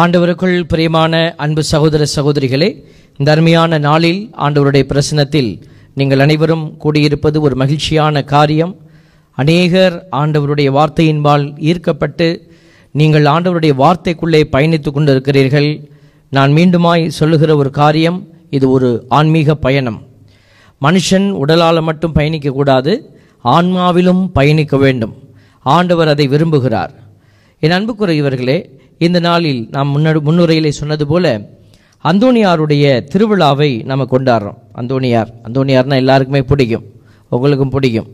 ஆண்டவருக்குள் பிரியமான அன்பு சகோதர சகோதரிகளே இந்த அருமையான நாளில் ஆண்டவருடைய பிரசனத்தில் நீங்கள் அனைவரும் கூடியிருப்பது ஒரு மகிழ்ச்சியான காரியம். அநேகர் ஆண்டவருடைய வார்த்தையின்பால் ஈர்க்கப்பட்டு நீங்கள் ஆண்டவருடைய வார்த்தைக்குள்ளே பயணித்து கொண்டிருக்கிறீர்கள். நான் மீண்டுமாய் சொல்லுகிற ஒரு காரியம் இது ஒரு ஆன்மீக பயணம். மனுஷன் உடலால் மட்டும் பயணிக்கக்கூடாது ஆன்மாவிலும் பயணிக்க வேண்டும். ஆண்டவர் அதை விரும்புகிறார். என் அன்புக்குரியவர்களே இந்த நாளில் நாம் முன்னாடி முன்னுரையிலே சொன்னது போல அந்தோணியாருடைய திருவிழாவை நம்ம கொண்டாடுறோம். அந்தோணியார் அந்தோணியார்னா எல்லாருக்குமே பிடிக்கும். உங்களுக்கும் பிடிக்கும்.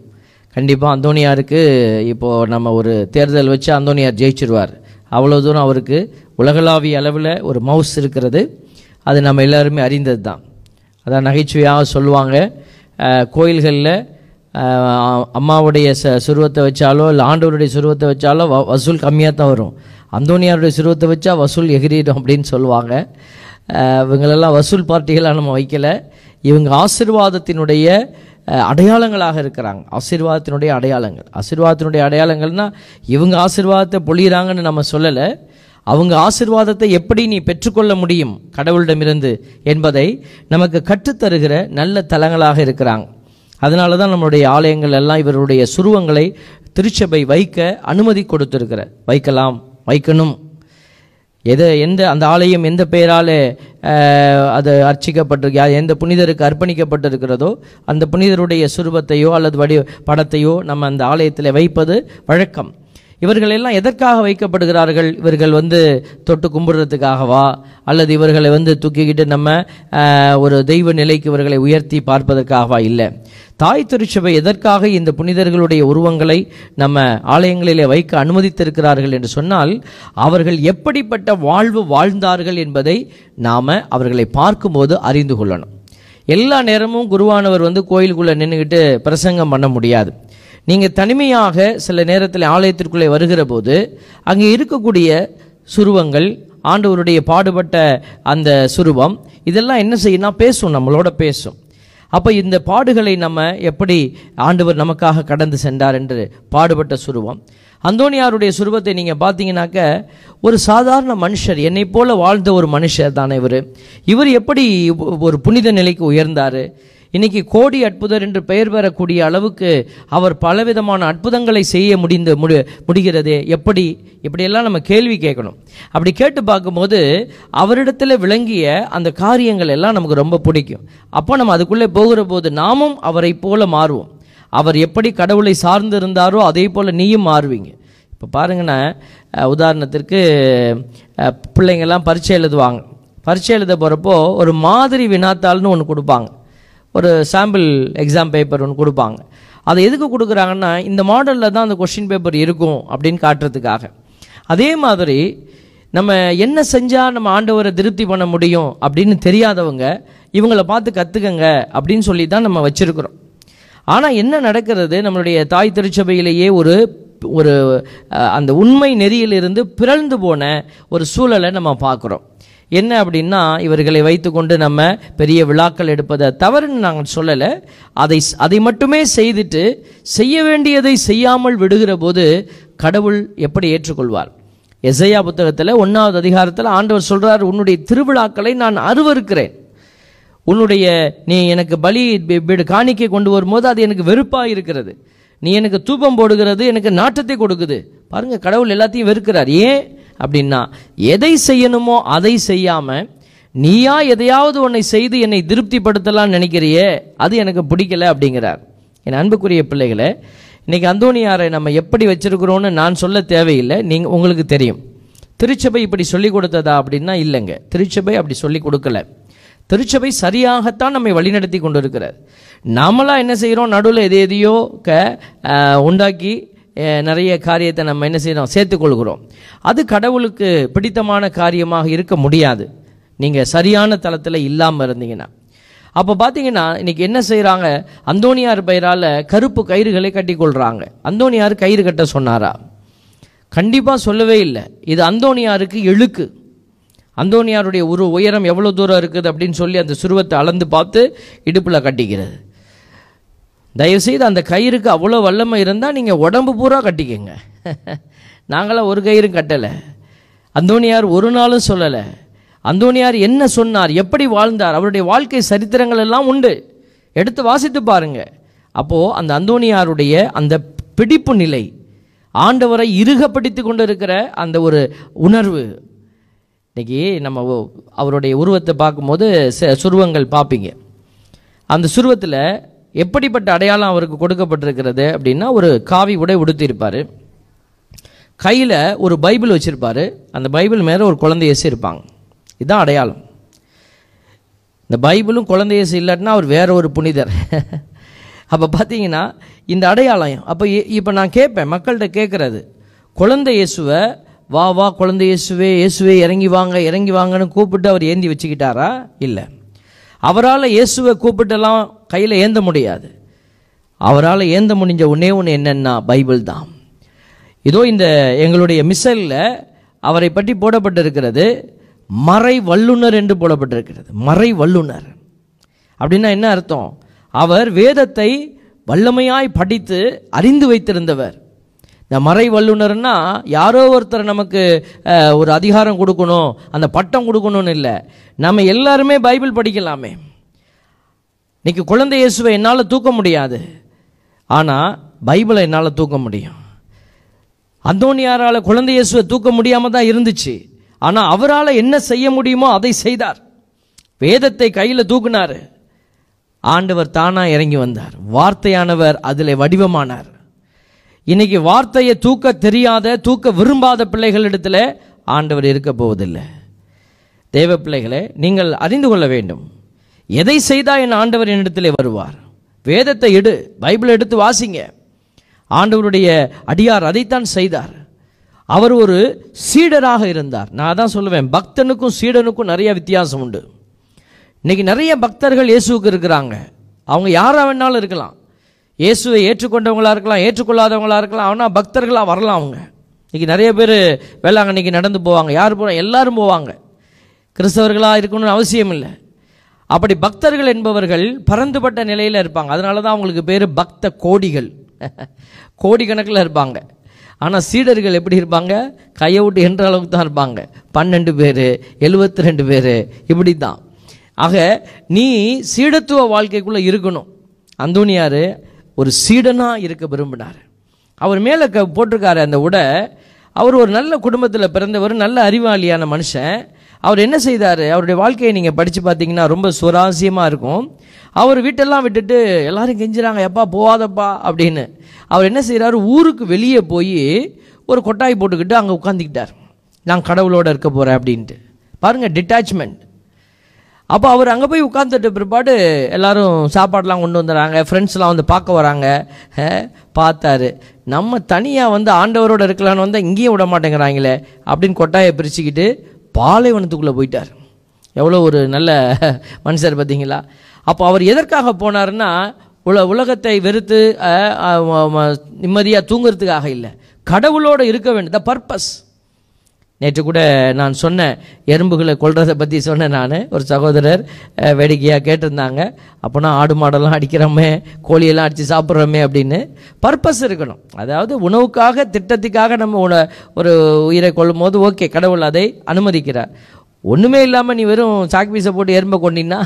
கண்டிப்பாக அந்தோணியாருக்கு இப்போது நம்ம ஒரு தேர்தல் வச்சு அந்தோணியார் ஜெயிச்சிருவார். அவ்வளோ தூரம் அவருக்கு உலகளாவிய அளவில் ஒரு மவுஸ் இருக்கிறது. அது நம்ம எல்லாருமே அறிந்தது தான் அதான் நகைச்சுவையாக சொல்லுவாங்க. கோயில்களில் அம்மாவுடைய ச சுருவத்தை வச்சாலோ இல்லை ஆண்டவருடைய சுருவத்தை வச்சாலோ வ வசூல் கம்மியாக தான் வரும். அந்தோனியாருடைய சுருவத்தை வச்சா வசூல் எகிரிடும் அப்படின்னு சொல்லுவாங்க. இவங்களெல்லாம் வசூல் பார்ட்டிகளாக நம்ம வைக்கலை. இவங்க ஆசிர்வாதத்தினுடைய அடையாளங்களாக இருக்கிறாங்க. ஆசீர்வாதத்தினுடைய அடையாளங்கள். ஆசீர்வாதத்தினுடைய அடையாளங்கள்னா இவங்க ஆசீர்வாதத்தை பொழியிறாங்கன்னு நம்ம சொல்லலை. அவங்க ஆசிர்வாதத்தை எப்படி நீ பெற்றுக்கொள்ள முடியும் கடவுளிடமிருந்து என்பதை நமக்கு கற்றுத்தருகிற நல்ல தலங்களாக இருக்கிறாங்க. அதனால தான் நம்மளுடைய ஆலயங்கள் எல்லாம் இவருடைய சுருவங்களை திருச்சபை வைக்க அனுமதி கொடுத்துருக்கிற. வைக்கலாம். வைக்கணும். எது எந்த அந்த ஆலயம் எந்த பெயரால் அது அர்ச்சிக்கப்பட்டிருக்கு எந்த புனிதருக்கு அர்ப்பணிக்கப்பட்டிருக்கிறதோ அந்த புனிதருடைய சுரூபத்தையோ அல்லது வடி படத்தையோ நம்ம அந்த ஆலயத்தில் வைப்பது வழக்கம். இவர்கள் எல்லாம் எதற்காக வைக்கப்படுகிறார்கள்? இவர்கள் வந்து தொட்டு கும்பிடுறதுக்காகவா? அல்லது இவர்களை வந்து தூக்கிக்கிட்டு நம்ம ஒரு தெய்வ நிலைக்கு இவர்களை உயர்த்தி பார்ப்பதற்காகவா? இல்லை. தாய் திருச்சபை எதற்காக இந்த புனிதர்களுடைய உருவங்களை நம்ம ஆலயங்களிலே வைக்க அனுமதித்திருக்கிறார்கள் என்று சொன்னால் அவர்கள் எப்படிப்பட்ட வாழ்வு வாழ்ந்தார்கள் என்பதை நாம் அவர்களை பார்க்கும்போது அறிந்து கொள்ளணும். எல்லா நேரமும் குருவானவர் வந்து கோயிலுக்குள்ளே நின்றுக்கிட்டு பிரசங்கம் பண்ண முடியாது. நீங்கள் தனிமையாக சில நேரத்தில் ஆலயத்திற்குள்ளே வருகிற போது அங்கே இருக்கக்கூடிய சுருவங்கள் ஆண்டவருடைய பாடுபட்ட அந்த சுருவம் இதெல்லாம் என்ன செய்யும்னா பேசும் நம்மளோட பேசும். அப்போ இந்த பாடுகளை நம்ம எப்படி ஆண்டவர் நமக்காக கடந்து சென்றார் என்று பாடுபட்ட சுருவம். அந்தோனியாருடைய சுருவத்தை நீங்கள் பார்த்தீங்கன்னாக்க ஒரு சாதாரண மனுஷர் என்னை போல வாழ்ந்த ஒரு மனுஷர் தானே இவர். இவர் எப்படி ஒரு புனித நிலைக்கு உயர்ந்தார்? இன்னைக்கு கோடி அற்புதர் என்று பெயர் பெறக்கூடிய அளவுக்கு அவர் பலவிதமான அற்புதங்களை செய்ய முடிந்து முடி முடிகிறது. எப்படி? இப்படியெல்லாம் நம்ம கேள்வி கேட்கணும். அப்படி கேட்டு பார்க்கும்போது அவரிடத்தில் விளங்கிய அந்த காரியங்கள் எல்லாம் நமக்கு ரொம்ப பிடிக்கும். அப்போ நம்ம அதுக்குள்ளே போகிற போது நாமும் அவரை போல மாறுவோம். அவர் எப்படி கடவுளை சார்ந்து இருந்தாரோ அதே போல் நீயும் மாறுவீங்க. இப்போ பாருங்கன்னா உதாரணத்திற்கு பிள்ளைங்கள்லாம் பிள்ளைங்கெல்லாம் பரீட்சை எழுதுவாங்க. பரீட்சை எழுத போகிறப்போ ஒரு மாதிரி வினாத்தாள்னு ஒன்று கொடுப்பாங்க. ஒரு சாம்பிள் எக்ஸாம் பேப்பர் ஒன்று கொடுப்பாங்க. அதை எதுக்கு கொடுக்குறாங்கன்னா இந்த மாடலில் தான் அந்த கொஷின் பேப்பர் இருக்கும் அப்படின்னு காட்டுறதுக்காக. அதே மாதிரி நம்ம என்ன செஞ்சால் நம்ம ஆண்டவரை திருப்தி பண்ண முடியும் அப்படின்னு தெரியாதவங்க இவங்களை பார்த்து கற்றுக்கங்க அப்படின்னு சொல்லி தான் நம்ம வச்சுருக்குறோம். ஆனால் என்ன நடக்கிறது? நம்மளுடைய தாய் திருச்சபையிலேயே ஒரு ஒரு அந்த உண்மை நெறியிலிருந்து பிறழ்ந்து போன ஒரு சூழலை நம்ம பார்க்குறோம். என்ன அப்படின்னா இவர்களை வைத்துக்கொண்டு நம்ம பெரிய விழாக்கள் எடுப்பதை தவறுன்னு நாங்கள் சொல்லலை. அதை அதை மட்டுமே செய்துட்டு செய்ய வேண்டியதை செய்யாமல் விடுகிற போது கடவுள் எப்படி ஏற்றுக்கொள்வார்? எசையா புத்தகத்தில் ஒன்றாவது அதிகாரத்தில் ஆண்டவர் சொல்கிறார் உன்னுடைய திருவிழாக்களை நான் அருவருக்கிறேன். உன்னுடைய நீ எனக்கு பலி காணிக்கை கொண்டு வரும்போது அது எனக்கு வெறுப்பாக இருக்கிறது. நீ எனக்கு தூபம் போடுகிறது எனக்கு நாட்டத்தை கொடுக்குது. பாருங்கள் கடவுள் எல்லாத்தையும் வெறுக்கிறார். ஏன்? அப்படின்னா எதை செய்யணுமோ அதை செய்யாமல் நீயா எதையாவது உன்னை செய்து என்னை திருப்திப்படுத்தலாம்னு நினைக்கிறியே அது எனக்கு பிடிக்கல அப்படிங்கிறார். என் அன்புக்குரிய பிள்ளைகளை இன்றைக்கி அந்தோணியாரை நம்ம எப்படி வச்சுருக்குறோன்னு நான் சொல்ல தேவையில்லை நீங்கள் உங்களுக்கு தெரியும். திருச்சபை இப்படி சொல்லிக் கொடுத்ததா அப்படின்னா இல்லைங்க. திருச்சபை அப்படி சொல்லி கொடுக்கல. திருச்சபை சரியாகத்தான் நம்மை வழிநடத்தி கொண்டு இருக்கிறார் நாமளாக என்ன செய்கிறோம் நடுவில் எது எதையோ க உண்டாக்கி நிறைய காரியத்தை நம்ம என்ன செய்கிறோம் சேர்த்துக்கொள்கிறோம். அது கடவுளுக்கு பிடித்தமான காரியமாக இருக்க முடியாது. நீங்கள் சரியான தளத்தில் இல்லாமல் இருந்தீங்கன்னா. அப்போ பார்த்தீங்கன்னா இன்றைக்கி என்ன செய்கிறாங்க அந்தோனியார் பெயரால் கருப்பு கயிறுகளை கட்டி கொள்கிறாங்க கயிறு கட்ட சொன்னாரா? கண்டிப்பாக சொல்லவே இல்லை. இது அந்தோனியாருக்கு இழுக்கு அந்தோனியாருடைய ஒரு உயரம் எவ்வளோ தூரம் இருக்குது அப்படின்னு சொல்லி அந்த சுருவத்தை அளந்து பார்த்து இடுப்பில் கட்டிக்கிறது. தயவுசெய்து அந்த கயிறுக்கு அவ்வளோ வல்லமை இருந்தால் நீங்கள் உடம்பு பூரா கட்டிக்கங்க. நாங்களாம் ஒரு கயிறும் கட்டலை. அந்தோனியார் ஒரு நாளும் சொல்லலை. அந்தோனியார் என்ன சொன்னார்? எப்படி வாழ்ந்தார்? அவருடைய வாழ்க்கை சரித்திரங்கள் எல்லாம் உண்டு. எடுத்து வாசித்து பாருங்க. அப்போது அந்த அந்தோனியாருடைய அந்த பிடிப்பு நிலை ஆண்டவரை இறுக பிடித்து கொண்டிருக்கிற அந்த ஒரு உணர்வு. இன்றைக்கி நம்ம அவருடைய உருவத்தை பார்க்கும்போது ச- சுருவங்கள் பார்ப்பீங்க. அந்த சுருவத்தில் எப்படிப்பட்ட அடையாளம் அவருக்கு கொடுக்கப்பட்டிருக்கிறது அப்படின்னா ஒரு காவி உடை உடுத்தியிருப்பார். கையில் ஒரு பைபிள் வச்சுருப்பார். அந்த பைபிள் மேலே ஒரு குழந்தை இயேசு இருப்பாங்க. இதுதான் அடையாளம். இந்த பைபிளும் குழந்தை இயேசு இல்லாட்டினா அவர் வேற ஒரு புனிதர். அப்போ பார்த்தீங்கன்னா இந்த அடையாளம். அப்போ இப்போ நான் கேட்பேன் மக்கள்கிட்ட கேட்குறது. குழந்தை இயேசுவை வா வா குழந்தை இயேசுவே இயேசுவே இறங்கி வாங்க இறங்கி வாங்கன்னு கூப்பிட்டு அவர் ஏந்தி வச்சுக்கிட்டாரா? இல்லை. அவரால் இயேசுவை கூப்பிட்டெல்லாம் கையில் ஏந்த முடியாது. அவரால் ஏந்த முடிஞ்ச ஒன்றே ஒன்று என்னென்னா பைபிள் தான். இதோ இந்த எங்களுடைய மிசலில் அவரை பற்றி போடப்பட்டிருக்கிறது மறை வல்லுனர் என்று போடப்பட்டிருக்கிறது. மறை வல்லுனர் அப்படின்னா என்ன அர்த்தம்? அவர் வேதத்தை வல்லமையாய் படித்து அறிந்து வைத்திருந்தவர். இந்த மறை வல்லுனர்னால் யாரோ ஒருத்தர் நமக்கு ஒரு அதிகாரம் கொடுக்கணும் அந்த பட்டம் கொடுக்கணும்னு இல்லை. நம்ம எல்லாருமே பைபிள் படிக்கலாமே. இன்னைக்கு குழந்தை இயேசுவை என்னால் தூக்க முடியாது. ஆனால் பைபிளை என்னால் தூக்க முடியும். அந்தோனியாரால் குழந்தை இயேசுவை தூக்க முடியாமல் தான் இருந்துச்சு. ஆனால் அவரால் என்ன செய்ய முடியுமோ அதை செய்தார். வேதத்தை கையில் தூக்குனார். ஆண்டவர் தானாக இறங்கி வந்தார். வார்த்தையானவர் அதில் வடிவமானார். இன்னைக்கு வார்த்தையை தூக்க தெரியாத தூக்க விரும்பாத பிள்ளைகளிடத்தில் ஆண்டவர் இருக்க போவதில்லை. தேவ பிள்ளைகளை நீங்கள் அறிந்து கொள்ள வேண்டும். எதை செய்தா என் ஆண்டவர் என்னிடத்திலே வருவார்? வேதத்தை எடு பைபிளை எடுத்து வாசிங்க. ஆண்டவருடைய அடியார் அதைத்தான் செய்தார். அவர் ஒரு சீடராக இருந்தார். நான் தான் சொல்லுவேன் பக்தனுக்கும் சீடனுக்கும் நிறைய வித்தியாசம் உண்டு. இன்னைக்கு நிறைய பக்தர்கள் இயேசுவுக்கு இருக்கிறாங்க. அவங்க யாராக வேணாலும் இருக்கலாம். இயேசுவை ஏற்றுக்கொண்டவங்களாக இருக்கலாம் ஏற்றுக்கொள்ளாதவங்களாக இருக்கலாம் ஆனால் பக்தர்களாக வரலாம் அவங்க. இன்றைக்கி நிறைய பேர் வேளாங்கண்ணிக்கு நடந்து போவாங்க யார் போகிறாங்க எல்லாரும் போவாங்க. கிறிஸ்தவர்களாக இருக்கணும்னு அவசியம் இல்லை. அப்படி பக்தர்கள் என்பவர்கள் பறந்துபட்ட நிலையில் இருப்பாங்க. அதனால தான் அவங்களுக்கு பேர் பக்த கோடிகள். கோடிக்கணக்கில் இருப்பாங்க. ஆனால் சீடர்கள் எப்படி இருப்பாங்க? கையை விட்டு என்ற அளவுக்கு தான் இருப்பாங்க. பன்னெண்டு பேர் எழுபத்தி ரெண்டு பேர் இப்படி தான் ஆக நீ சீடத்துவ வாழ்க்கைக்குள்ளே இருக்கணும். அந்தோனியார் ஒரு சீடனாக இருக்க விரும்பினார். அவர் மேலே க போட்டிருக்காரு அந்த உடை. அவர் ஒரு நல்ல குடும்பத்தில் பிறந்தவர் நல்ல அறிவாளியான மனுஷன். அவர் என்ன செய்தார்? அவருடைய வாழ்க்கையை நீங்கள் படித்து பார்த்தீங்கன்னா ரொம்ப சுவாரஸ்யமாக இருக்கும். அவர் வீட்டெல்லாம் விட்டுட்டு எல்லாரும் கெஞ்சுறாங்க எப்பா போகாதப்பா அப்படின்னு. அவர் என்ன செய்கிறாரு ஊருக்கு வெளியே போய் ஒரு கொட்டாய் போட்டுக்கிட்டு அங்கே உட்காந்துக்கிட்டார் நான் கடவுளோட இருக்க போகிறேன் அப்படின்ட்டு. பாருங்கள் டிட்டாச்மெண்ட் அப்போ அவர் அங்கே போய் உட்காந்துட்ட பிற்பாடு எல்லாரும் சாப்பாடெலாம் கொண்டு வந்துடுறாங்க ஃப்ரெண்ட்ஸ்லாம் வந்து பார்க்க வராங்க. பார்த்தாரு. நம்ம தனியாக வந்து ஆண்டவரோட இருக்கலான்னு வந்தால் இங்கேயும் விட மாட்டேங்கிறாங்களே அப்படின்னு கொட்டாயை பிரிச்சுக்கிட்டு பாலைவனத்துக்குள்ளே போயிட்டார். எவ்வளோ ஒரு நல்ல மனுஷர் பார்த்தீங்களா? அப்போ அவர் எதற்காக போனார்னா உல உலகத்தை வெறுத்து நிம்மதியாக தூங்குறதுக்காக இல்லை. கடவுளோடு இருக்க வேண்டும் த பர்பஸ் நேற்று கூட நான் சொன்னேன் எறும்புகளை கொல்றதை பற்றி சொன்னேன் நான். ஒரு சகோதரர் வேடிக்கையாக கேட்டிருந்தாங்க. அப்போனா ஆடு மாடெல்லாம் அடிக்கிறோமே கோழியெல்லாம் அடித்து சாப்பிட்றோமே அப்படின்னு பர்பஸ் இருக்கணும். அதாவது உணவுக்காக திட்டத்துக்காக நம்ம உண ஒரு உயிரை கொள்ளும் போது ஓகே கடவுள் அதை அனுமதிக்கிறார். ஒன்றுமே இல்லாமல் நீ வெறும் சாக்கு பீஸை போட்டு எறும்பை கொண்டின்னா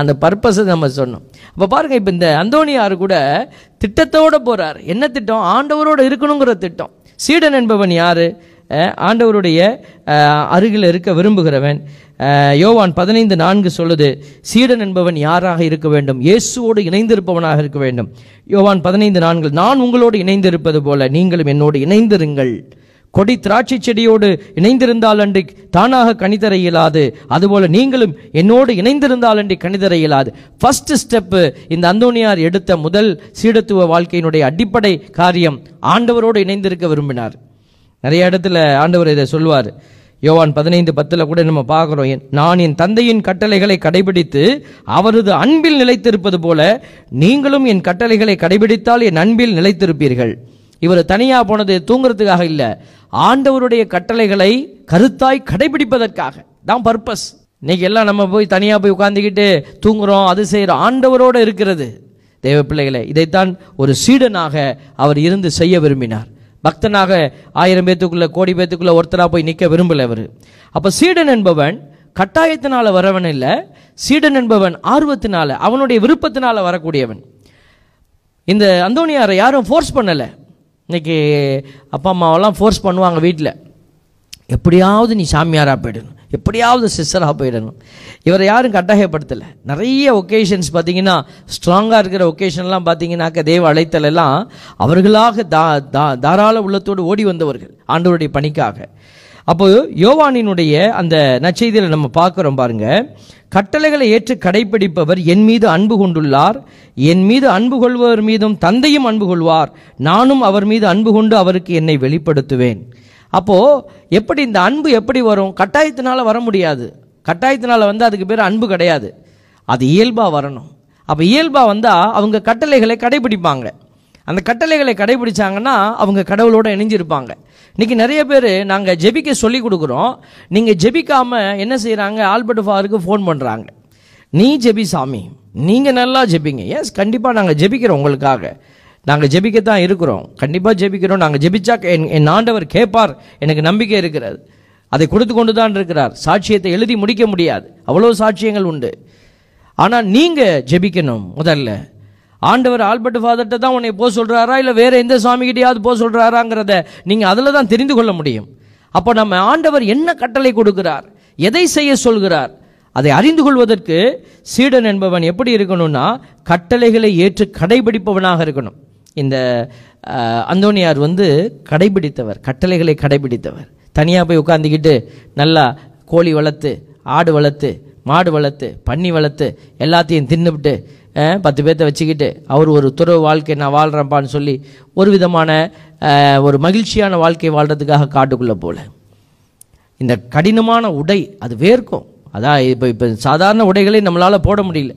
அந்த பர்பஸை நம்ம சொன்னோம். அப்போ பாருங்கள் இப்போ இந்த அந்தோனியார் கூட திட்டத்தோடு போகிறார் என்ன திட்டம்? ஆண்டவரோடு இருக்கணுங்கிற திட்டம். சீடன் என்பவன் யார்? ஆண்டவருடைய அருகில் இருக்க விரும்புகிறவன். யோவான் பதினைந்து நான்கு சொல்லுது சீடன் என்பவன் யாராக இருக்க வேண்டும்? இயேசுவோடு இணைந்திருப்பவனாக இருக்க வேண்டும். யோவான் பதினைந்து நான்கு நான் உங்களோடு இணைந்திருப்பது போல நீங்களும் என்னோடு இணைந்திருங்கள். கொடி திராட்சை செடியோடு இணைந்திருந்தால் அன்றி தானாக கணிதர இயலாது. அதுபோல நீங்களும் என்னோடு இணைந்திருந்தால் அன்றி கணிதர இயலாது. ஃபர்ஸ்ட் ஸ்டெப்பு இந்த அந்தோனியார் எடுத்த முதல் சீடத்துவ வாழ்க்கையினுடைய அடிப்படை காரியம் ஆண்டவரோடு இணைந்திருக்க விரும்பினார். நிறைய இடத்துல ஆண்டவர் இதை சொல்வார் யோவான் பதினைந்து பத்தில் கூட நம்ம பார்க்குறோம் என்- நான் என் தந்தையின் கட்டளைகளை கடைபிடித்து அவரது அன்பில் நிலைத்திருப்பது போல நீங்களும் என் கட்டளைகளை கடைபிடித்தால் என் அன்பில் நிலைத்திருப்பீர்கள். இவர் தனியாக போனது தூங்குறதுக்காக இல்லை ஆண்டவருடைய கட்டளைகளை கருத்தாய் கடைபிடிப்பதற்காக. தான் பர்பஸ் இன்னைக்கு எல்லாம் நம்ம போய் தனியாக போய் உட்காந்துக்கிட்டு தூங்குறோம் அது செய்கிறோம் ஆண்டவரோடு இருக்கிறது. தேவ பிள்ளைகளை இதைத்தான் ஒரு சீடனாக அவர் இருந்து செய்ய விரும்பினார். பக்தனாக ஆயிரம் பேத்துக்குள்ளே கோடி பேத்துக்குள்ளே ஒருத்தராக போய் நிற்க விரும்பல அவர். அப்போ சீடன் என்பவன் கட்டாயத்தினால் வரவன் இல்லை சீடன் என்பவன் ஆர்வத்தினால் அவனுடைய விருப்பத்தினால் வரக்கூடியவன். இந்த அந்தோனியாரை யாரும் ஃபோர்ஸ் பண்ணலை. இன்னைக்கு அப்பா அம்மாவெல்லாம் ஃபோர்ஸ் பண்ணுவாங்க வீட்டில் எப்படியாவது நீ சாமியாராக போயிடணும். எப்படியாவது சிஸ்டராக போயிடணும். இவரை யாரும் கட்டாயப்படுத்தலை. நிறைய ஒகேஷன்ஸ் பார்த்தீங்கன்னா ஸ்ட்ராங்காக இருக்கிற ஒகேஷன்லாம் பார்த்தீங்கன்னாக்க தேவ அழைத்தலெல்லாம் அவர்களாக தா தா தாராள உள்ளத்தோடு ஓடி வந்தவர்கள் ஆண்டவருடைய பணிக்காக. அப்போது யோவானினுடைய அந்த நச்செய்தியில் நம்ம பார்க்குறோம் பாருங்க. கட்டளைகளை ஏற்று கடைப்பிடிப்பவர் என் மீது அன்பு கொண்டுள்ளார். என் மீது அன்பு கொள்பவர் மீதும் தந்தையும் அன்பு கொள்வார். நானும் அவர் மீது அன்பு கொண்டு அவருக்கு என்னை வெளிப்படுத்துவேன். அப்போது எப்படி இந்த அன்பு எப்படி வரும்? கட்டாயத்தினால் வர முடியாது. கட்டாயத்தினால் வந்து அதுக்கு பேர் அன்பு கிடையாது. அது இயல்பாக வரணும். அப்போ இயல்பாக வந்தால் அவங்க கட்டளைகளை கடைபிடிப்பாங்க. அந்த கட்டளைகளை கடைபிடிச்சாங்கன்னா அவங்க கடவுளோடு இணைஞ்சிருப்பாங்க. இன்றைக்கி நிறைய பேர் நாங்கள் ஜெபிக்க சொல்லி கொடுக்குறோம். நீங்கள் ஜெபிக்காமல் என்ன செய்கிறாங்க ஆல்பர்ட் ஃபாருக்கு ஃபோன் பண்ணுறாங்க நீ ஜெபி சாமி. நீங்கள் நல்லா ஜெபிங்க. எஸ் கண்டிப்பாக நாங்கள் ஜெபிக்கிறோம் உங்களுக்காக. நாங்கள் ஜெபிக்கத்தான் இருக்கிறோம். கண்டிப்பாக ஜெபிக்கிறோம். நாங்கள் ஜெபிச்சா என் என் ஆண்டவர் கேட்பார். எனக்கு நம்பிக்கை இருக்கிறது. அதை கொடுத்து கொண்டு தான் இருக்கிறார். சாட்சியத்தை எழுதி முடிக்க முடியாது. அவ்வளோ சாட்சியங்கள் உண்டு. ஆனால் நீங்கள் ஜெபிக்கணும் முதல்ல. ஆண்டவர் ஆல்பர்ட் ஃபாதர்கிட்ட தான் உன்னை போக சொல்கிறாரா இல்லை வேறு எந்த சாமிகிட்டையாவது போக சொல்கிறாராங்கிறத நீங்கள் அதில் தான் தெரிந்து கொள்ள முடியும். அப்போ நம்ம ஆண்டவர் என்ன கட்டளை கொடுக்கிறார்? எதை செய்ய சொல்கிறார்? அதை அறிந்து கொள்வதற்கு சீடன் என்பவன் எப்படி இருக்கணும்னா கட்டளைகளை ஏற்று கடைபிடிப்பவனாக இருக்கணும். இந்த அந்தோனியார் வந்து கடைபிடித்தவர் கட்டளைகளை கடைபிடித்தவர். தனியாக போய் உட்காந்துக்கிட்டு நல்லா கோழி வளர்த்து ஆடு வளர்த்து மாடு வளர்த்து பன்னி வளர்த்து எல்லாத்தையும் தின்னுபிட்டு பத்து பேர்த்த வச்சுக்கிட்டு அவர் ஒரு துறவு வாழ்க்கை நான் வாழ்கிறேன்ப்பான்னு சொல்லி ஒரு விதமான ஒரு மகிழ்ச்சியான வாழ்க்கை வாழ்கிறதுக்காக காட்டுக்குள்ளே போல. இந்த கடினமான உடை அது வேர்க்கும். அதான் இப்போ இப்போ சாதாரண உடைகளை நம்மளால் போட முடியல.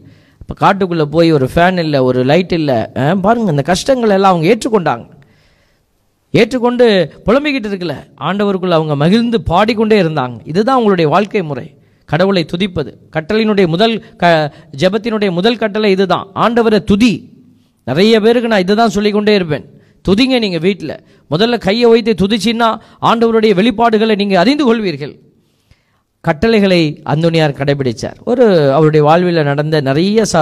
இப்போ காட்டுக்குள்ளே போய் ஒரு ஃபேன் இல்லை ஒரு லைட் இல்லை பாருங்கள் இந்த கஷ்டங்கள் எல்லாம் அவங்க ஏற்றுக்கொண்டாங்க. ஏற்றுக்கொண்டு புலம்பிக்கிட்டு இருக்கல. ஆண்டவருக்குள்ளே அவங்க மகிழ்ந்து பாடிக்கொண்டே இருந்தாங்க. இதுதான் அவங்களுடைய வாழ்க்கை முறை. கடவுளை துதிப்பது. கட்டளையினுடைய முதல் க ஜெபத்தினுடைய முதல் கட்டளை இதுதான். ஆண்டவரை துதி. நிறைய பேருக்கு நான் இதுதான் சொல்லிக்கொண்டே இருப்பேன். துதிங்க நீங்கள் வீட்டில் முதல்ல கையை வைத்து துதிச்சின்னா ஆண்டவருடைய வெளிப்பாடுகளை நீங்கள் அறிந்து கொள்வீர்கள். கட்டளைகளை அந்தோனியார் கடைபிடித்தார் ஒரு அவருடைய வாழ்வில் நடந்த நிறைய ச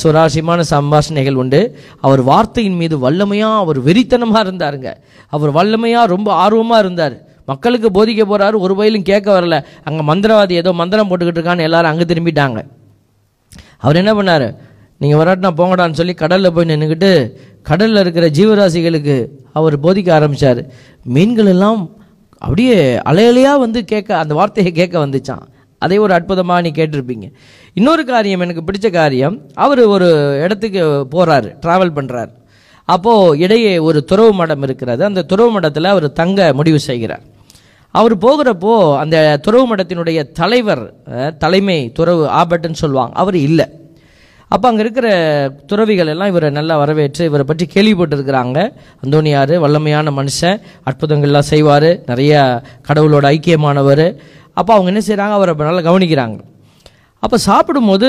சுவாரஸ்யமான சம்பாஷணைகள் உண்டு. அவர் வார்த்தையின் மீது வல்லமையாக அவர் வெறித்தனமாக இருந்தாருங்க. அவர் வல்லமையாக ரொம்ப ஆர்வமாக இருந்தார். மக்களுக்கு போதிக்க போகிறாரு ஒரு வயலும் கேட்க வரல. அங்கே மந்திரவாதி ஏதோ மந்திரம் போட்டுக்கிட்டு இருக்கான்னு எல்லாரும் அங்கே திரும்பிட்டாங்க. அவர் என்ன பண்ணார்? நீங்கள் வராட்டினா போங்கடான்னு சொல்லி கடலில் போய் நின்றுக்கிட்டு கடலில் இருக்கிற ஜீவராசிகளுக்கு அவர் போதிக்க ஆரம்பித்தார் மீன்கள் எல்லாம் அப்படியே அலையலையாக வந்து கேட்க அந்த வார்த்தையை கேட்க வந்துச்சான். அதே ஒரு அற்புதமாக நீ கேட்டிருப்பீங்க. இன்னொரு காரியம் எனக்கு பிடிச்ச காரியம் அவர் ஒரு இடத்துக்கு போகிறாரு ட்ராவல் பண்ணுறார் அப்போது இடையே ஒரு துறவு மடம் இருக்கிறது. அந்த துறவு மடத்தில் அவர் தங்க முடிவு செய்கிறார். அவர் போகிறப்போ அந்த துறவு மடத்தினுடைய தலைவர் தலைமை துறவு ஆபட்டுன்னு சொல்லுவாங்க. அவர் இல்லை. அப்போ அங்கே இருக்கிற துறவிகள் எல்லாம் இவரை நல்லா வரவேற்று இவரை பற்றி கேள்விப்பட்டிருக்கிறாங்க. அந்தோனியார் வல்லமையான மனுஷன் அற்புதங்கள்லாம் செய்வார் நிறைய கடவுளோட ஐக்கியமானவர். அப்போ அவங்க என்ன செய்கிறாங்க அவரை நல்லா கவனிக்கிறாங்க. அப்போ சாப்பிடும்போது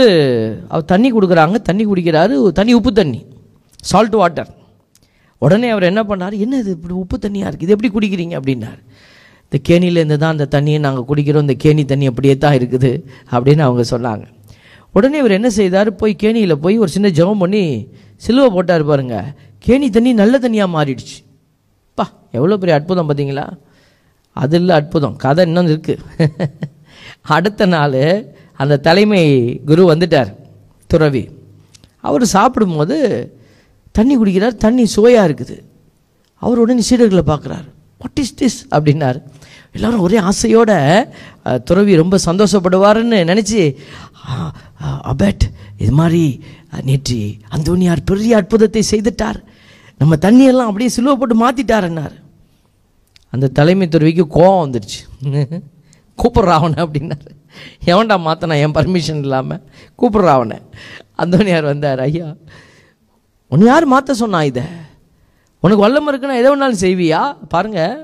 அவர் தண்ணி கொடுக்குறாங்க தண்ணி குடிக்கிறாரு தண்ணி உப்பு தண்ணி சால்ட் வாட்டர் உடனே அவர் என்ன பண்ணார்? என்ன இது இப்படி உப்பு தண்ணியாக இருக்குது இது எப்படி குடிக்கிறீங்க? அப்படின்னார். இந்த கேணியிலேருந்து தான் அந்த தண்ணியை நாங்கள் குடிக்கிறோம் இந்த கேணி தண்ணி அப்படியே தான் இருக்குது அப்படின்னு அவங்க சொன்னாங்க. உடனே இவர் என்ன செய்தார்? போய் கேணியில் போய் ஒரு சின்ன ஜெபம் பண்ணி சிலுவை போட்டார் பாருங்க. கேணி தண்ணி நல்ல தண்ணியாக மாறிடுச்சு. பா எவ்வளோ பெரிய அற்புதம் பார்த்தீங்களா? அது இல்லை அற்புதம். கதை இன்னும் இருக்குது அடுத்த நாள் அந்த தலைமை குரு வந்துட்டார் துறவி. அவர் சாப்பிடும்போது தண்ணி குடிக்கிறார் தண்ணி சுவையாக இருக்குது. அவர் உடனே சீடர்களை பார்க்குறாரு. வாட் இஸ் திஸ் அப்படின்னார். எல்லோரும் ஒரே ஆசையோட துறவி ரொம்ப சந்தோஷப்படுவாருன்னு நினச்சி அபேட் இது மாதிரி நேற்று அந்தோனியார் பெரிய அற்புதத்தை செய்துட்டார். நம்ம தண்ணியெல்லாம் அப்படியே சிலுவை போட்டு மாற்றிட்டாருன்னார் அந்த தலைமை துறவிக்கு கோவம் வந்துடுச்சு கூப்பிட்ற அவனை அப்படின்னாரு. எவன்டா மாற்றினா என் பர்மிஷன் இல்லாமல் கூப்பிட்றா அவனை. அந்தோனியார் வந்தார் ஐயா உன்னை யார் மாற்ற சொன்னா இதை? உனக்கு வல்லம் இருக்குன்னா எதை வேணாலும் செய்வியா? பாருங்கள்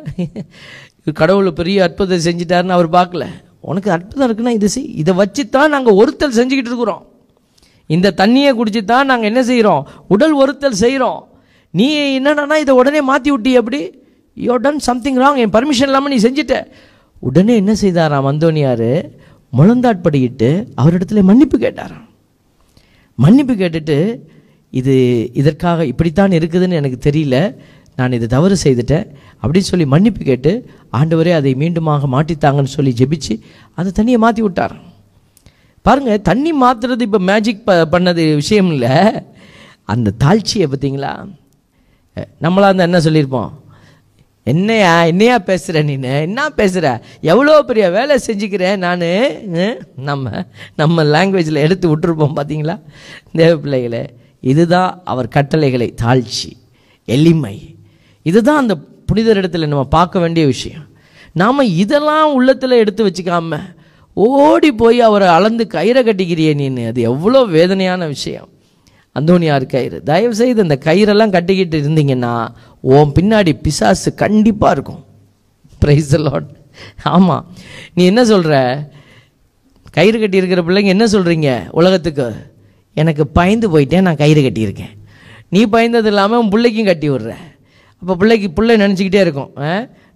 கடவுள் பெரிய அற்புதத்தை செஞ்சிட்டாருன்னு அவர் பார்க்கல. உனக்கு அற்புதம் இருக்குன்னா இதை செய். இதை வச்சு தான் நாங்கள் ஒருத்தல் செஞ்சுக்கிட்டு இருக்கிறோம். இந்த தண்ணியை குடிச்சு தான் நாங்கள் என்ன செய்கிறோம் உடல் ஒருத்தல் செய்கிறோம் நீ என்னடான்னா இதை உடனே மாற்றி விட்டி எப்படி? யோ டன் சம்திங் ராங் என் பர்மிஷன் இல்லாமல் நீ செஞ்சிட்ட. உடனே என்ன செய்தாராம் அந்தோனியார் முழந்தாட்படியிட்டு அவரிடத்துல மன்னிப்பு கேட்டாராம். மன்னிப்பு கேட்டுட்டு இது இதற்காக இப்படித்தான் இருக்குதுன்னு எனக்கு தெரியல. நான் இது தவறு செய்துட்டேன் அப்படின்னு சொல்லி மன்னிப்பு கேட்டு ஆண்டவரே அதை மீண்டுமாக மாட்டித்தாங்கன்னு சொல்லி ஜெபிச்சு அந்த தண்ணியை மாற்றி விட்டார். பாருங்கள் தண்ணி மாற்றுறது இப்போ மேஜிக் ப பண்ணது விஷயம் இல்லை. அந்த தாழ்ச்சியை பார்த்தீங்களா? நம்மளாக இருந்தால் என்ன சொல்லியிருப்போம்? என்னையா என்னையா பேசுகிற நீனு? என்ன பேசுகிற எவ்வளோ பெரிய வேலை செஞ்சுக்கிறேன் நான்? நம்ம நம்ம லாங்குவேஜில் எடுத்து விட்டுருப்போம் பார்த்தீங்களா? தேவ பிள்ளைகளை இதுதான் அவர் கட்டளைகளை தாழ்ச்சி எளிமை. இதுதான் அந்த புனிதர் இடத்துல நம்ம பார்க்க வேண்டிய விஷயம். நாம் இதெல்லாம் உள்ளத்தில் எடுத்து வச்சுக்காம ஓடி போய் அவரை அளந்து கயிறை கட்டிக்கிறியே நீன்னு அது எவ்வளோ வேதனையான விஷயம். அந்தோனியார் கயிறு. தயவு செய்து இந்த கயிறெல்லாம் கட்டிக்கிட்டு இருந்தீங்கன்னா உன் பின்னாடி பிசாசு கண்டிப்பாக இருக்கும். ப்ரைஸ் லாட் ஆமாம் நீ என்ன சொல்கிற கயிறு கட்டி இருக்கிற பிள்ளைங்க என்ன சொல்கிறீங்க உலகத்துக்கு? எனக்கு பயந்து போயிட்டேன் நான் கயிறு கட்டியிருக்கேன். நீ பயந்தது இல்லாமல் உன் பிள்ளைக்கும் கட்டி விடுற. அப்போ பிள்ளைக்கு பிள்ளை நினச்சிக்கிட்டே இருக்கும்.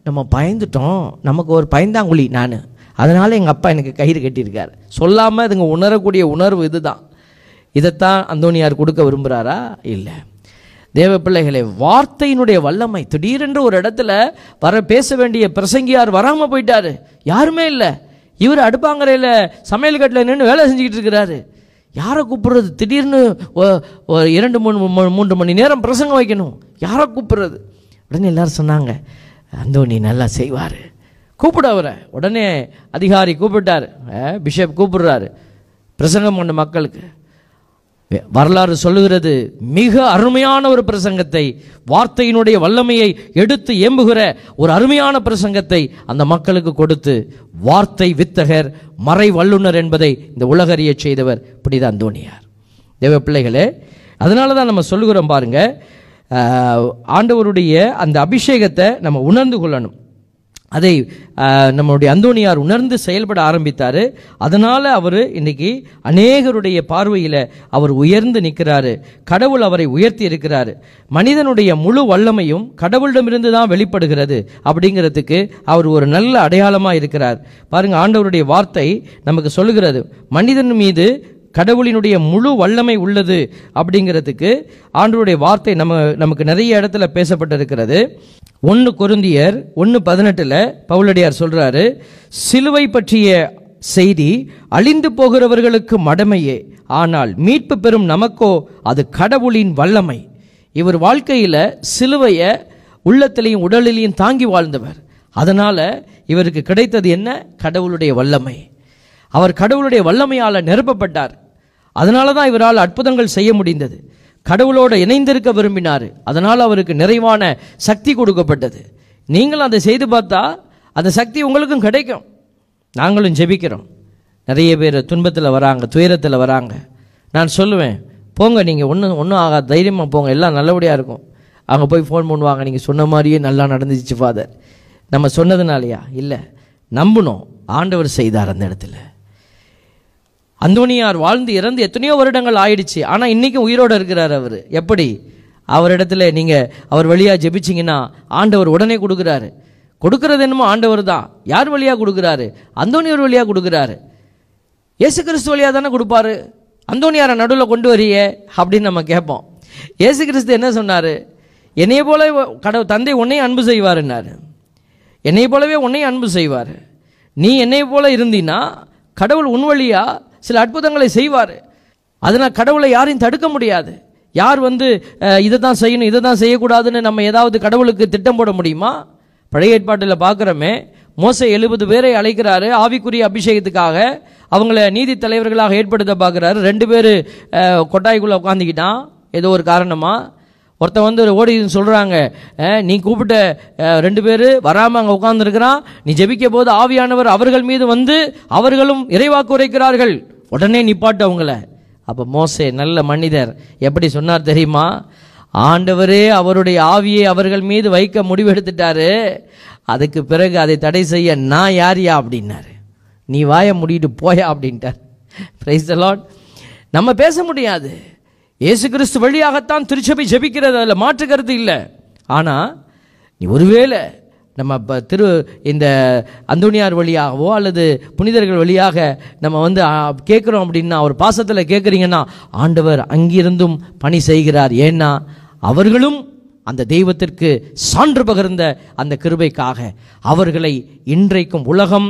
நம்ம பயந்துட்டோம். நமக்கு ஒரு பயந்தாங்குழி நான். அதனால் எங்கள் அப்பா எனக்கு கயிறு கட்டியிருக்கார். சொல்லாமல் அதுங்க உணரக்கூடிய உணர்வு இதுதான். இதைத்தான் அந்தோனியார் கொடுக்க விரும்புகிறாரா இல்லை. தேவ பிள்ளைகளை வார்த்தையினுடைய வல்லமை. திடீரென்று ஒரு இடத்துல வர பேச வேண்டிய பிரசங்கியார் வராமல் போயிட்டாரு. யாருமே இல்லை. இவர் அடுப்பாங்கரையில் சமையல் கட்டில் நின்று வேலை செஞ்சுக்கிட்டு இருக்கிறாரு. யாரை கூப்பிடுறது? திடீர்னு ஒ- இரண்டு மூணு மூன்று மணி நேரம் பிரசங்கம் வைக்கணும். யாரை கூப்பிடுறது? உடனே எல்லாரும் சொன்னாங்க அந்தோனி நல்லா செய்வார். கூப்பிட அவரை. உடனே அதிகாரி கூப்பிட்டார். பிஷப் கூப்பிடுறாரு. பிரசங்கம் பண்ண மக்களுக்கு. வரலாறு சொல்லுகிறது மிக அருமையான ஒரு பிரசங்கத்தை வார்த்தையினுடைய வல்லமையை எடுத்து ஏம்புகிற ஒரு அருமையான பிரசங்கத்தை அந்த மக்களுக்கு கொடுத்து வார்த்தை வித்தகர் மறை வல்லுனர் என்பதை இந்த உலகறிய செய்தவர். இப்படிதான் தோனியார் தேவ பிள்ளைகளே அதனால தான் நம்ம சொல்லுகிறோம் பாருங்கள் ஆண்டவருடைய அந்த அபிஷேகத்தை நம்ம உணர்ந்து கொள்ளணும். அதை நம்மளுடைய அந்தோணியார் உணர்ந்து செயல்பட ஆரம்பித்தார். அதனால் அவர் இன்னைக்கு அநேகருடைய பார்வையில் அவர் உயர்ந்து நிற்கிறாரு. கடவுள் அவரை உயர்த்தி இருக்கிறாரு. மனிதனுடைய முழு வல்லமையும் கடவுளிடமிருந்து தான் வெளிப்படுகிறது அப்படிங்கிறதுக்கு அவர் ஒரு நல்ல அடையாளமாக இருக்கிறார். பாருங்க ஆண்டவருடைய வார்த்தை நமக்கு சொல்லுகிறது. மனிதன் மீது கடவுளினுடைய முழு வல்லமை உள்ளது அப்படிங்கிறதுக்கு ஆண்டவருடைய வார்த்தை நம்ம நமக்கு நிறைய இடத்துல பேசப்பட்டிருக்கிறது. ஒன்று கொருந்தியர் ஒன்று பதினெட்டில் பவுலடியார் சொல்கிறாரு சிலுவை பற்றிய செய்தி அழிந்து போகிறவர்களுக்கு மடமையே ஆனால் மீட்பு பெறும் நமக்கோ அது கடவுளின் வல்லமை. இவர் வாழ்க்கையில் சிலுவையை உள்ளத்திலையும் உடலிலையும் தாங்கி வாழ்ந்தவர். அதனால் இவருக்கு கிடைத்தது என்ன? கடவுளுடைய வல்லமை. அவர் கடவுளுடைய வல்லமையால் நிரப்பப்பட்டார். அதனால தான் இவரால் அற்புதங்கள் செய்ய முடிந்தது. கடவுளோடு இணைந்திருக்க விரும்பினார். அதனால் அவருக்கு நிறைவான சக்தி கொடுக்கப்பட்டது. நீங்களும் அதை செய்து பார்த்தா அந்த சக்தி உங்களுக்கும் கிடைக்கும். நாங்களும் ஜெபிக்கிறோம். நிறைய பேர் துன்பத்தில் வராங்க துயரத்தில் வராங்க. நான் சொல்லுவேன் போங்க நீங்கள் ஒன்றும் ஒன்றும் ஆகாது. தைரியமாக போங்க. எல்லாம் நல்லபடியாக இருக்கும். அங்கே போய் ஃபோன் பண்ணுவாங்க. நீங்கள் சொன்ன மாதிரியே நல்லா நடந்துச்சு ஃபாதர் நம்ம சொன்னதுனாலையா? இல்லை. நம்பணும் ஆண்டவர் செய்தார் அந்த இடத்துல. அந்தோனியார் வாழ்ந்து இறந்து எத்தனையோ வருடங்கள் ஆயிடுச்சு. ஆனால் இன்றைக்கும் உயிரோடு இருக்கிறார் அவர். எப்படி? அவரிடத்துல நீங்கள் அவர் வழியாக ஜெபிச்சிங்கன்னா ஆண்டவர் உடனே கொடுக்குறாரு. கொடுக்கறது என்னமோ ஆண்டவர் தான். யார் வழியாக கொடுக்குறாரு? அந்தோனியார் வழியாக கொடுக்குறாரு. இயேசு கிறிஸ்து வழியாக தானே கொடுப்பாரு? அந்தோனியாரை நடுவில் கொண்டு வரியே அப்படின்னு நம்ம கேட்போம். இயேசு கிறிஸ்து என்ன சொன்னார்? என்னைய போல கடவுள் தந்தை உன்னையும் அன்பு செய்வாருன்னாரு என்னை போலவே உன்னையும் அன்பு செய்வார். நீ என்னை போல இருந்தீன்னா கடவுள் உன் வழியாக சில அற்புதங்களை செய்வார். அதனால் கடவுளை யாரையும் தடுக்க முடியாது. யார் வந்து இதை தான் செய்யணும் இதை தான் செய்யக்கூடாதுன்னு நம்ம ஏதாவது கடவுளுக்கு திட்டம் போட முடியுமா? பழைய ஏற்பாட்டில் பார்க்குறோமே மோச எழுபது பேரை அழைக்கிறாரு ஆவிக்குரிய அபிஷேகத்துக்காக. அவங்கள நீதி தலைவர்களாக ஏற்படுத்த பார்க்குறாரு. ரெண்டு பேர் கொட்டாய்க்குள்ளே உட்காந்துக்கிட்டான் ஏதோ ஒரு காரணமாக ஒருத்தன் வந்து ஓடின்னு சொல்கிறாங்க நீ கூப்பிட்ட ரெண்டு பேர் வராமல் அங்கே உட்காந்துருக்கிறான் நீ ஜெபிக்க போது ஆவியானவர் அவர்கள் மீது வந்து அவர்களும் இறைவாக்கு உரைக்கிறார்கள். உடனே நிப்பாட்டு அவங்கள. அப்போ மோசே நல்ல மனிதர் எப்படி சொன்னார் தெரியுமா? ஆண்டவரே அவருடைய ஆவியை அவர்கள் மீது வைக்க முடிவெடுத்துட்டாரு. அதுக்கு பிறகு அதை தடை செய்ய நான் யாரியா அப்படின்னாரு. நீ வாயை முடிட்டு போயா அப்படின்ட்டார். பிரைஸ் லார்ட் நம்ம பேச முடியாது. இயேசு கிறிஸ்து வழியாகத்தான் திருச்சபை ஜபிக்கிறது அதில் மாற்று கருத்து இல்லை. ஆனால் நீ ஒருவேளை நம்ம இப்போ திரு இந்த அந்தோனியார் வழியாகவோ அல்லது புனிதர்கள் வழியாக நம்ம வந்து கேட்குறோம் அப்படின்னா ஒரு பாசத்தில் கேட்குறீங்கன்னா ஆண்டவர் அங்கிருந்தும் பணி செய்கிறார். ஏன்னா அவர்களும் அந்த தெய்வத்திற்கு சான்று பகிர்ந்த அந்த கிருபைக்காக அவர்களை இன்றைக்கும் உலகம்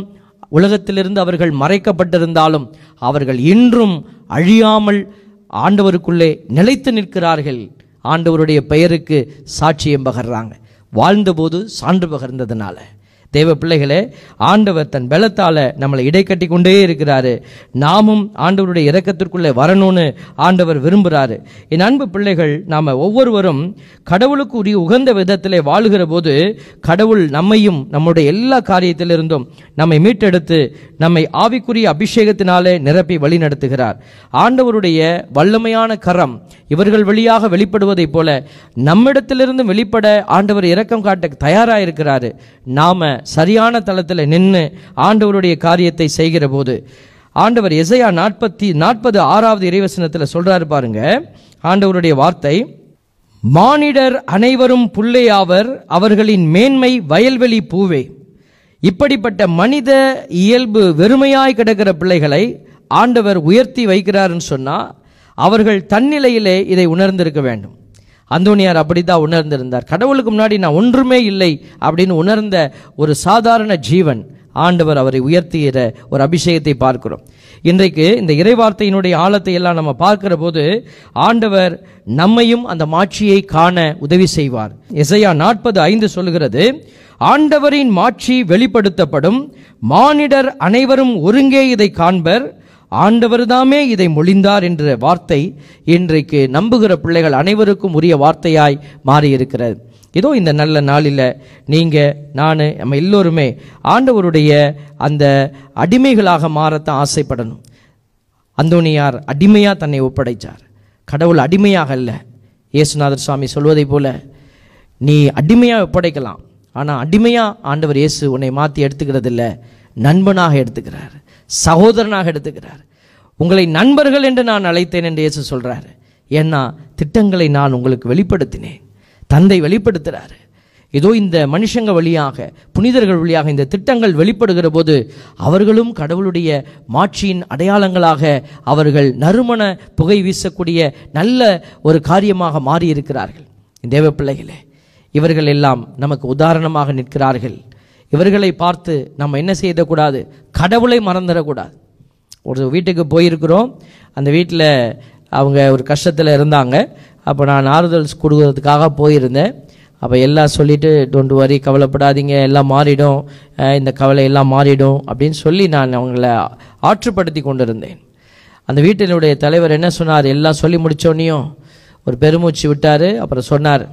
உலகத்திலிருந்து அவர்கள் மறைக்கப்பட்டிருந்தாலும் அவர்கள் இன்றும் அழியாமல் ஆண்டவருக்குள்ளே நிலைத்து நிற்கிறார்கள். ஆண்டவருடைய பெயருக்கு சாட்சியம் பகர்றாங்க. வாழ்ந்தபோது சான்று பகர்ந்ததுனால. தேவ பிள்ளைகளே ஆண்டவர் தன் பலத்தால் நம்மளை இடைக்கட்டி கொண்டே இருக்கிறாரு. நாமும் ஆண்டவருடைய இறக்கத்திற்குள்ளே வரணும்னு ஆண்டவர் விரும்புகிறாரு என் அன்பு பிள்ளைகள் நாம் ஒவ்வொருவரும் கடவுளுக்கு உரிய உகந்த விதத்தில் வாழுகிற போது கடவுள் நம்மையும் நம்முடைய எல்லா காரியத்திலிருந்தும் நம்மை மீட்டெடுத்து நம்மை ஆவிக்குரிய அபிஷேகத்தினாலே நிரப்பி வழி நடத்துகிறார் ஆண்டவருடைய வல்லமையான கரம் இவர்கள் வழியாக வெளிப்படுவதைப் போல நம்மிடத்திலிருந்து வெளிப்பட ஆண்டவர் இரக்கம் காட்ட தயாராக இருக்கிறாரு நாம சரியான தளத்தில் நின்று ஆண்டவருடைய காரியத்தை செய்கிற போது ஆண்டவர் எசையா நாற்பத்தி நாற்பது ஆறாவது இறைவசனத்தில் சொல்றாரு பாருங்க ஆண்டவருடைய வார்த்தை மானிடர் அனைவரும் புள்ளையாவர் அவர்களின் மேன்மை வயல்வெளி பூவே. இப்படிப்பட்ட மனித இயல்பு வெறுமையாய் கிடக்கிற பிள்ளைகளை ஆண்டவர் உயர்த்தி வைக்கிறாருன்னு சொன்னா அவர்கள் தன்னிலையிலே இதை உணர்ந்திருக்க வேண்டும். அந்தோனியார் அப்படித்தான் உணர்ந்திருந்தார். கடவுளுக்கு முன்னாடி நான் ஒன்றுமே இல்லை அப்படின்னு உணர்ந்த ஒரு சாதாரண ஜீவன் ஆண்டவர் அவரை உயர்த்துகிற ஒரு அபிஷேகத்தை பார்க்கிறோம். இன்றைக்கு இந்த இறைவார்த்தையினுடைய ஆழத்தை எல்லாம் நம்ம பார்க்கிற போது ஆண்டவர் நம்மையும் அந்த மாட்சியை காண உதவி செய்வார். இசையா நாற்பது ஐந்து சொல்கிறது ஆண்டவரின் மாட்சி வெளிப்படுத்தப்படும் மானிடர் அனைவரும் ஒருங்கே இதை காண்பர் ஆண்டவர்தாமே இதை மொழிந்தார் என்ற வார்த்தை இன்றைக்கு நம்புகிற பிள்ளைகள் அனைவருக்கும் உரிய வார்த்தையாய் மாறியிருக்கிறது. இதோ இந்த நல்ல நாளில் நீங்கள் நான் நம்ம எல்லோருமே ஆண்டவருடைய அந்த அடிமைகளாக மாறத்தான் ஆசைப்படணும். அந்தோனியார் அடிமையாக தன்னை ஒப்படைச்சார். கடவுள் அடிமையாக இல்லை இயேசுநாதர் சுவாமி சொல்வதைப் போல நீ அடிமையாக ஒப்படைக்கலாம். ஆனால் அடிமையாக ஆண்டவர் இயேசு உன்னை மாற்றி எடுத்துக்கிறது இல்லை நண்பனாக எடுத்துக்கிறார். சகோதரனாக எடுத்துக்கிறார். உங்களை நண்பர்கள் என்று நான் அழைத்தேன் என்று இயேசு சொல்றாரு. ஏன்னா திட்டங்களை நான் உங்களுக்கு வெளிப்படுத்தினேன். தந்தை வெளிப்படுத்துறாரு. ஏதோ இந்த மனுஷங்க வழியாக புனிதர்கள் வழியாக இந்த திட்டங்கள் வெளிப்படுகிற போது அவர்களும் கடவுளுடைய மாட்சியின் அடையாளங்களாக அவர்கள் நறுமண புகை வீசக்கூடிய நல்ல ஒரு காரியமாக மாறி இருக்கிறார்கள் தேவ பிள்ளைகளே இவர்கள் எல்லாம் நமக்கு உதாரணமாக நிற்கிறார்கள். இவர்களை பார்த்து நம்ம என்ன செய்யக்கூடாது? கடவுளை மறந்துடக்கூடாது. ஒரு வீட்டுக்கு போயிருக்கிறோம். அந்த வீட்டில் அவங்க ஒரு கஷ்டத்தில் இருந்தாங்க. அப்போ நான் ஆறுதல் கொடுக்கறதுக்காக போயிருந்தேன். அப்போ எல்லாம் சொல்லிவிட்டு டோன்ட் வரி கவலைப்படாதீங்க எல்லாம் மாறிடும். இந்த கவலை எல்லாம் மாறிடும். அப்படின்னு சொல்லி நான் அவங்கள ஆற்றுப்படுத்தி கொண்டிருந்தேன். அந்த வீட்டினுடைய தலைவர் என்ன சொன்னார்? எல்லாம் சொல்லி முடித்தோன்னையும் ஒரு பெருமூச்சு விட்டார். அப்புறம் சொன்னார்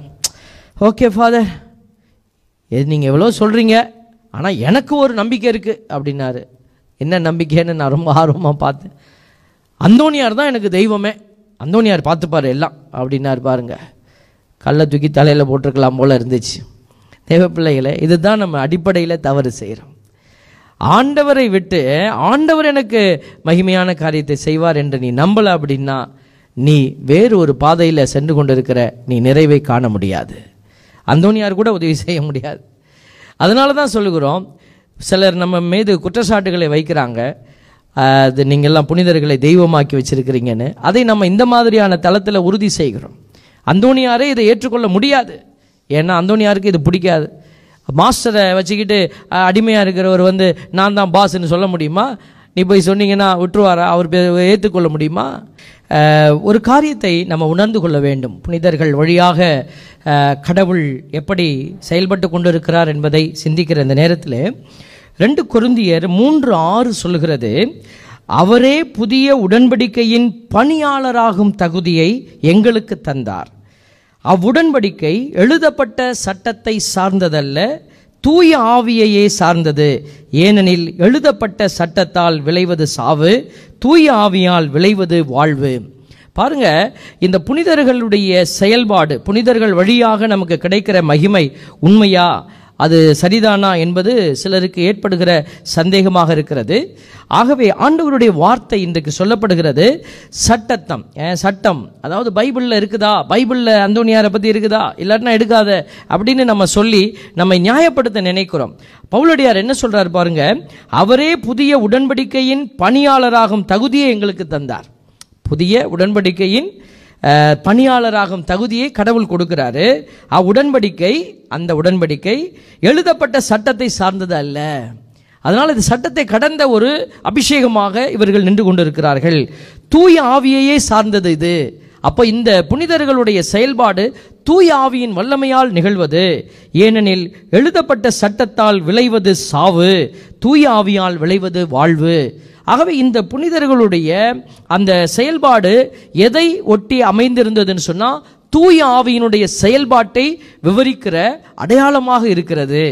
ஓகே ஃபாதர் எது நீங்கள் எவ்வளோ சொல்கிறீங்க ஆனால் எனக்கு ஒரு நம்பிக்கை இருக்குது அப்படின்னாரு. என்ன நம்பிக்கைன்னு நான் ரொம்ப ஆர்வமாக பார்த்தேன். அந்தோனியார் தான் எனக்கு தெய்வமே. அந்தோனியார் பார்த்துப்பாரு எல்லாம் அப்படின்னாரு பாருங்க. கல்லை தூக்கி தலையில் போட்டிருக்கலாம் போல் இருந்துச்சு. தெய்வ பிள்ளைகளை இதுதான் நம்ம அடிப்படையில் தவறு செய்கிறோம் ஆண்டவரை விட்டு ஆண்டவர் எனக்கு மகிமையான காரியத்தை செய்வார் என்று நீ நம்பலை அப்படின்னா நீ வேறு ஒரு பாதையில் சென்று கொண்டிருக்கிற நீ நிறைவை காண முடியாது. அந்தோனியார் கூட உதவி செய்ய முடியாது. அதனால தான் சொல்லுகிறோம் சிலர் நம்ம மீது குற்றச்சாட்டுகளை வைக்கிறாங்க. அது நீங்கள்லாம் புனிதர்களை தெய்வமாக்கி வச்சுருக்கிறீங்கன்னு. அதை நம்ம இந்த மாதிரியான தளத்தில் உறுதி செய்கிறோம். அந்தோனியாரே இதை ஏற்றுக்கொள்ள முடியாது. ஏன்னா அந்தோனியாருக்கு இது பிடிக்காது. மாஸ்டரை வச்சுக்கிட்டு அடிமையாக இருக்கிறவர் வந்து நான் தான் பாஸ்ன்னு சொல்ல முடியுமா? நீ போய் சொன்னீங்கன்னா விட்டுருவாரா? அவர் ஏற்றுக்கொள்ள முடியுமா? ஒரு காரியத்தை நம்ம உணர்ந்து கொள்ள வேண்டும். புனிதர்கள் வழியாக கடவுள் எப்படி செயல்பட்டு கொண்டிருக்கிறார் என்பதை சிந்திக்கிற இந்த நேரத்தில் ரெண்டு குருந்தியர் மூன்று ஆறு சொல்லுகிறது அவரே புதிய உடன்படிக்கையின் பணியாளராகும் தகுதியை எங்களுக்கு தந்தார். அவ்வுடன்படிக்கை எழுதப்பட்ட சட்டத்தை சார்ந்ததல்ல தூய ஆவியையே சார்ந்தது. ஏனெனில் எழுதப்பட்ட சட்டத்தால் விளைவது சாவு தூய ஆவியால் விளைவது வாழ்வு. பாருங்க இந்த புனிதர்களுடைய செயல்பாடு புனிதர்கள் வழியாக நமக்கு கிடைக்கிற மகிமை உண்மையா? அது சரிதானா என்பது சிலருக்கு ஏற்படுகிற சந்தேகமாக இருக்கிறது. ஆகவே ஆண்டவருடைய வார்த்தை இன்றைக்கு சொல்லப்படுகிறது சட்டத்தம் சட்டம். அதாவது பைபிளில் இருக்குதா? பைபிளில் அந்தோனியாரை பற்றி இருக்குதா? இல்லாட்டினா எடுக்காத அப்படின்னு நம்ம சொல்லி நம்மை நியாயப்படுத்த நினைக்கிறோம். பவுலடியார் என்ன சொல்கிறார் பாருங்க அவரே புதிய உடன்படிக்கையின் பணியாளராகும் தகுதியை எங்களுக்கு தந்தார். புதிய உடன்படிக்கையின் பணியாளராகும் தகுதியை கடவுள் கொடுக்கிறாரு. அவ்வுடன்படிக்கை அந்த உடன்படிக்கை எழுதப்பட்ட சட்டத்தை சார்ந்தது அல்ல. அதனால் இது சட்டத்தை கடந்த ஒரு அபிஷேகமாக இவர்கள் நின்று கொண்டிருக்கிறார்கள். தூய ஆவியையே சார்ந்தது இது. அப்போ இந்த புனிதர்களுடைய செயல்பாடு தூய ஆவியின் வல்லமையால் நிகழ்வது. ஏனெனில் எழுதப்பட்ட சட்டத்தால் விளைவது சாவு. தூய ஆவியால் விளைவது வாழ்வு. ஆகவே இந்த புனிதர்களுடைய அந்த செயல்பாடு எதை ஒட்டி அமைந்திருந்ததுன்னு சொன்னால் தூய ஆவியினுடைய செயல்பாட்டை விவரிக்கிற அடையாளமாக இருக்கிறது.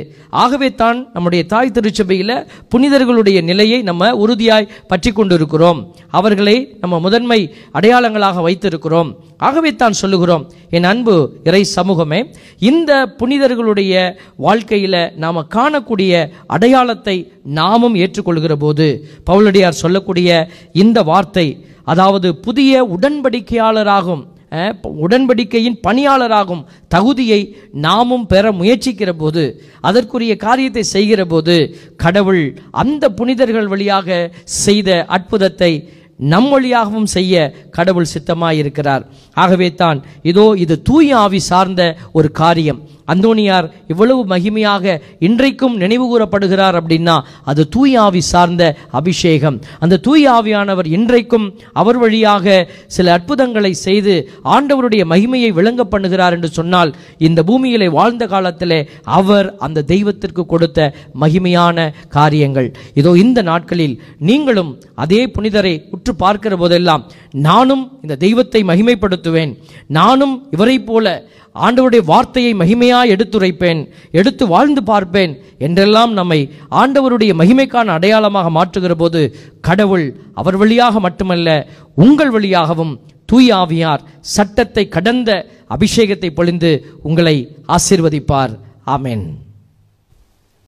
ஆகவே தான் நம்முடைய தாய் திருச்சபையில் புனிதர்களுடைய நிலையை நம்ம உறுதியாய் பற்றி கொண்டிருக்கிறோம். அவர்களை நம்ம முதன்மை அடையாளங்களாக வைத்திருக்கிறோம். ஆகவே தான் சொல்லுகிறோம் என் அன்பு இறை சமூகமே இந்த புனிதர்களுடைய வாழ்க்கையில் நாம் காணக்கூடிய அடையாளத்தை நாமும் ஏற்றுக்கொள்கிற போது பவுலடியார் சொல்லக்கூடிய இந்த வார்த்தை அதாவது புதிய உடன்படிக்கையாளராகும் உடன்படிக்கையின் பணியாளராகும் தகுதியை நாமும் பெற முயற்சிக்கிற போது அதற்குரிய காரியத்தை செய்கிற போது கடவுள் அந்த புனிதர்கள் வழியாக செய்த அற்புதத்தை நம் வழியாகவும் செய்ய கடவுள் சித்தமாயிருக்கிறார். ஆகவே தான் இதோ இது தூய ஆவி சார்ந்த ஒரு காரியம். அந்தோனியார் இவ்வளவு மகிமையாக இன்றைக்கும் நினைவு கூறப்படுகிறார் அப்படின்னா அது தூய ஆவி சார்ந்த அபிஷேகம். அந்த தூய ஆவியானவர் இன்றைக்கும் அவர் வழியாக சில அற்புதங்களை செய்து ஆண்டவருடைய மகிமையை விளங்க பண்ணுகிறார் என்று சொன்னால் இந்த பூமியிலே வாழ்ந்த காலத்திலே அவர் அந்த தெய்வத்திற்கு கொடுத்த மகிமையான காரியங்கள். இதோ இந்த நாட்களில் நீங்களும் அதே புனிதரை உற்று பார்க்கிற போதெல்லாம் நானும் இந்த தெய்வத்தை மகிமைப்படுத்த மகிமைப்படுத்துவேன் நானும் இவரை போல ஆண்டவருடைய வார்த்தையை மகிமையாக எடுத்துரைப்பேன் எடுத்து வாழ்ந்து பார்ப்பேன் என்றெல்லாம் நம்மை ஆண்டவருடைய மகிமைக்கான அடையாளமாக மாற்றுகிற போது கடவுள் அவர் வழியாக மட்டுமல்ல உங்கள் வழியாகவும் தூய் ஆவியார் சட்டத்தை கடந்த அபிஷேகத்தை பொழிந்து உங்களை ஆசீர்வதிப்பார். ஆமேன்.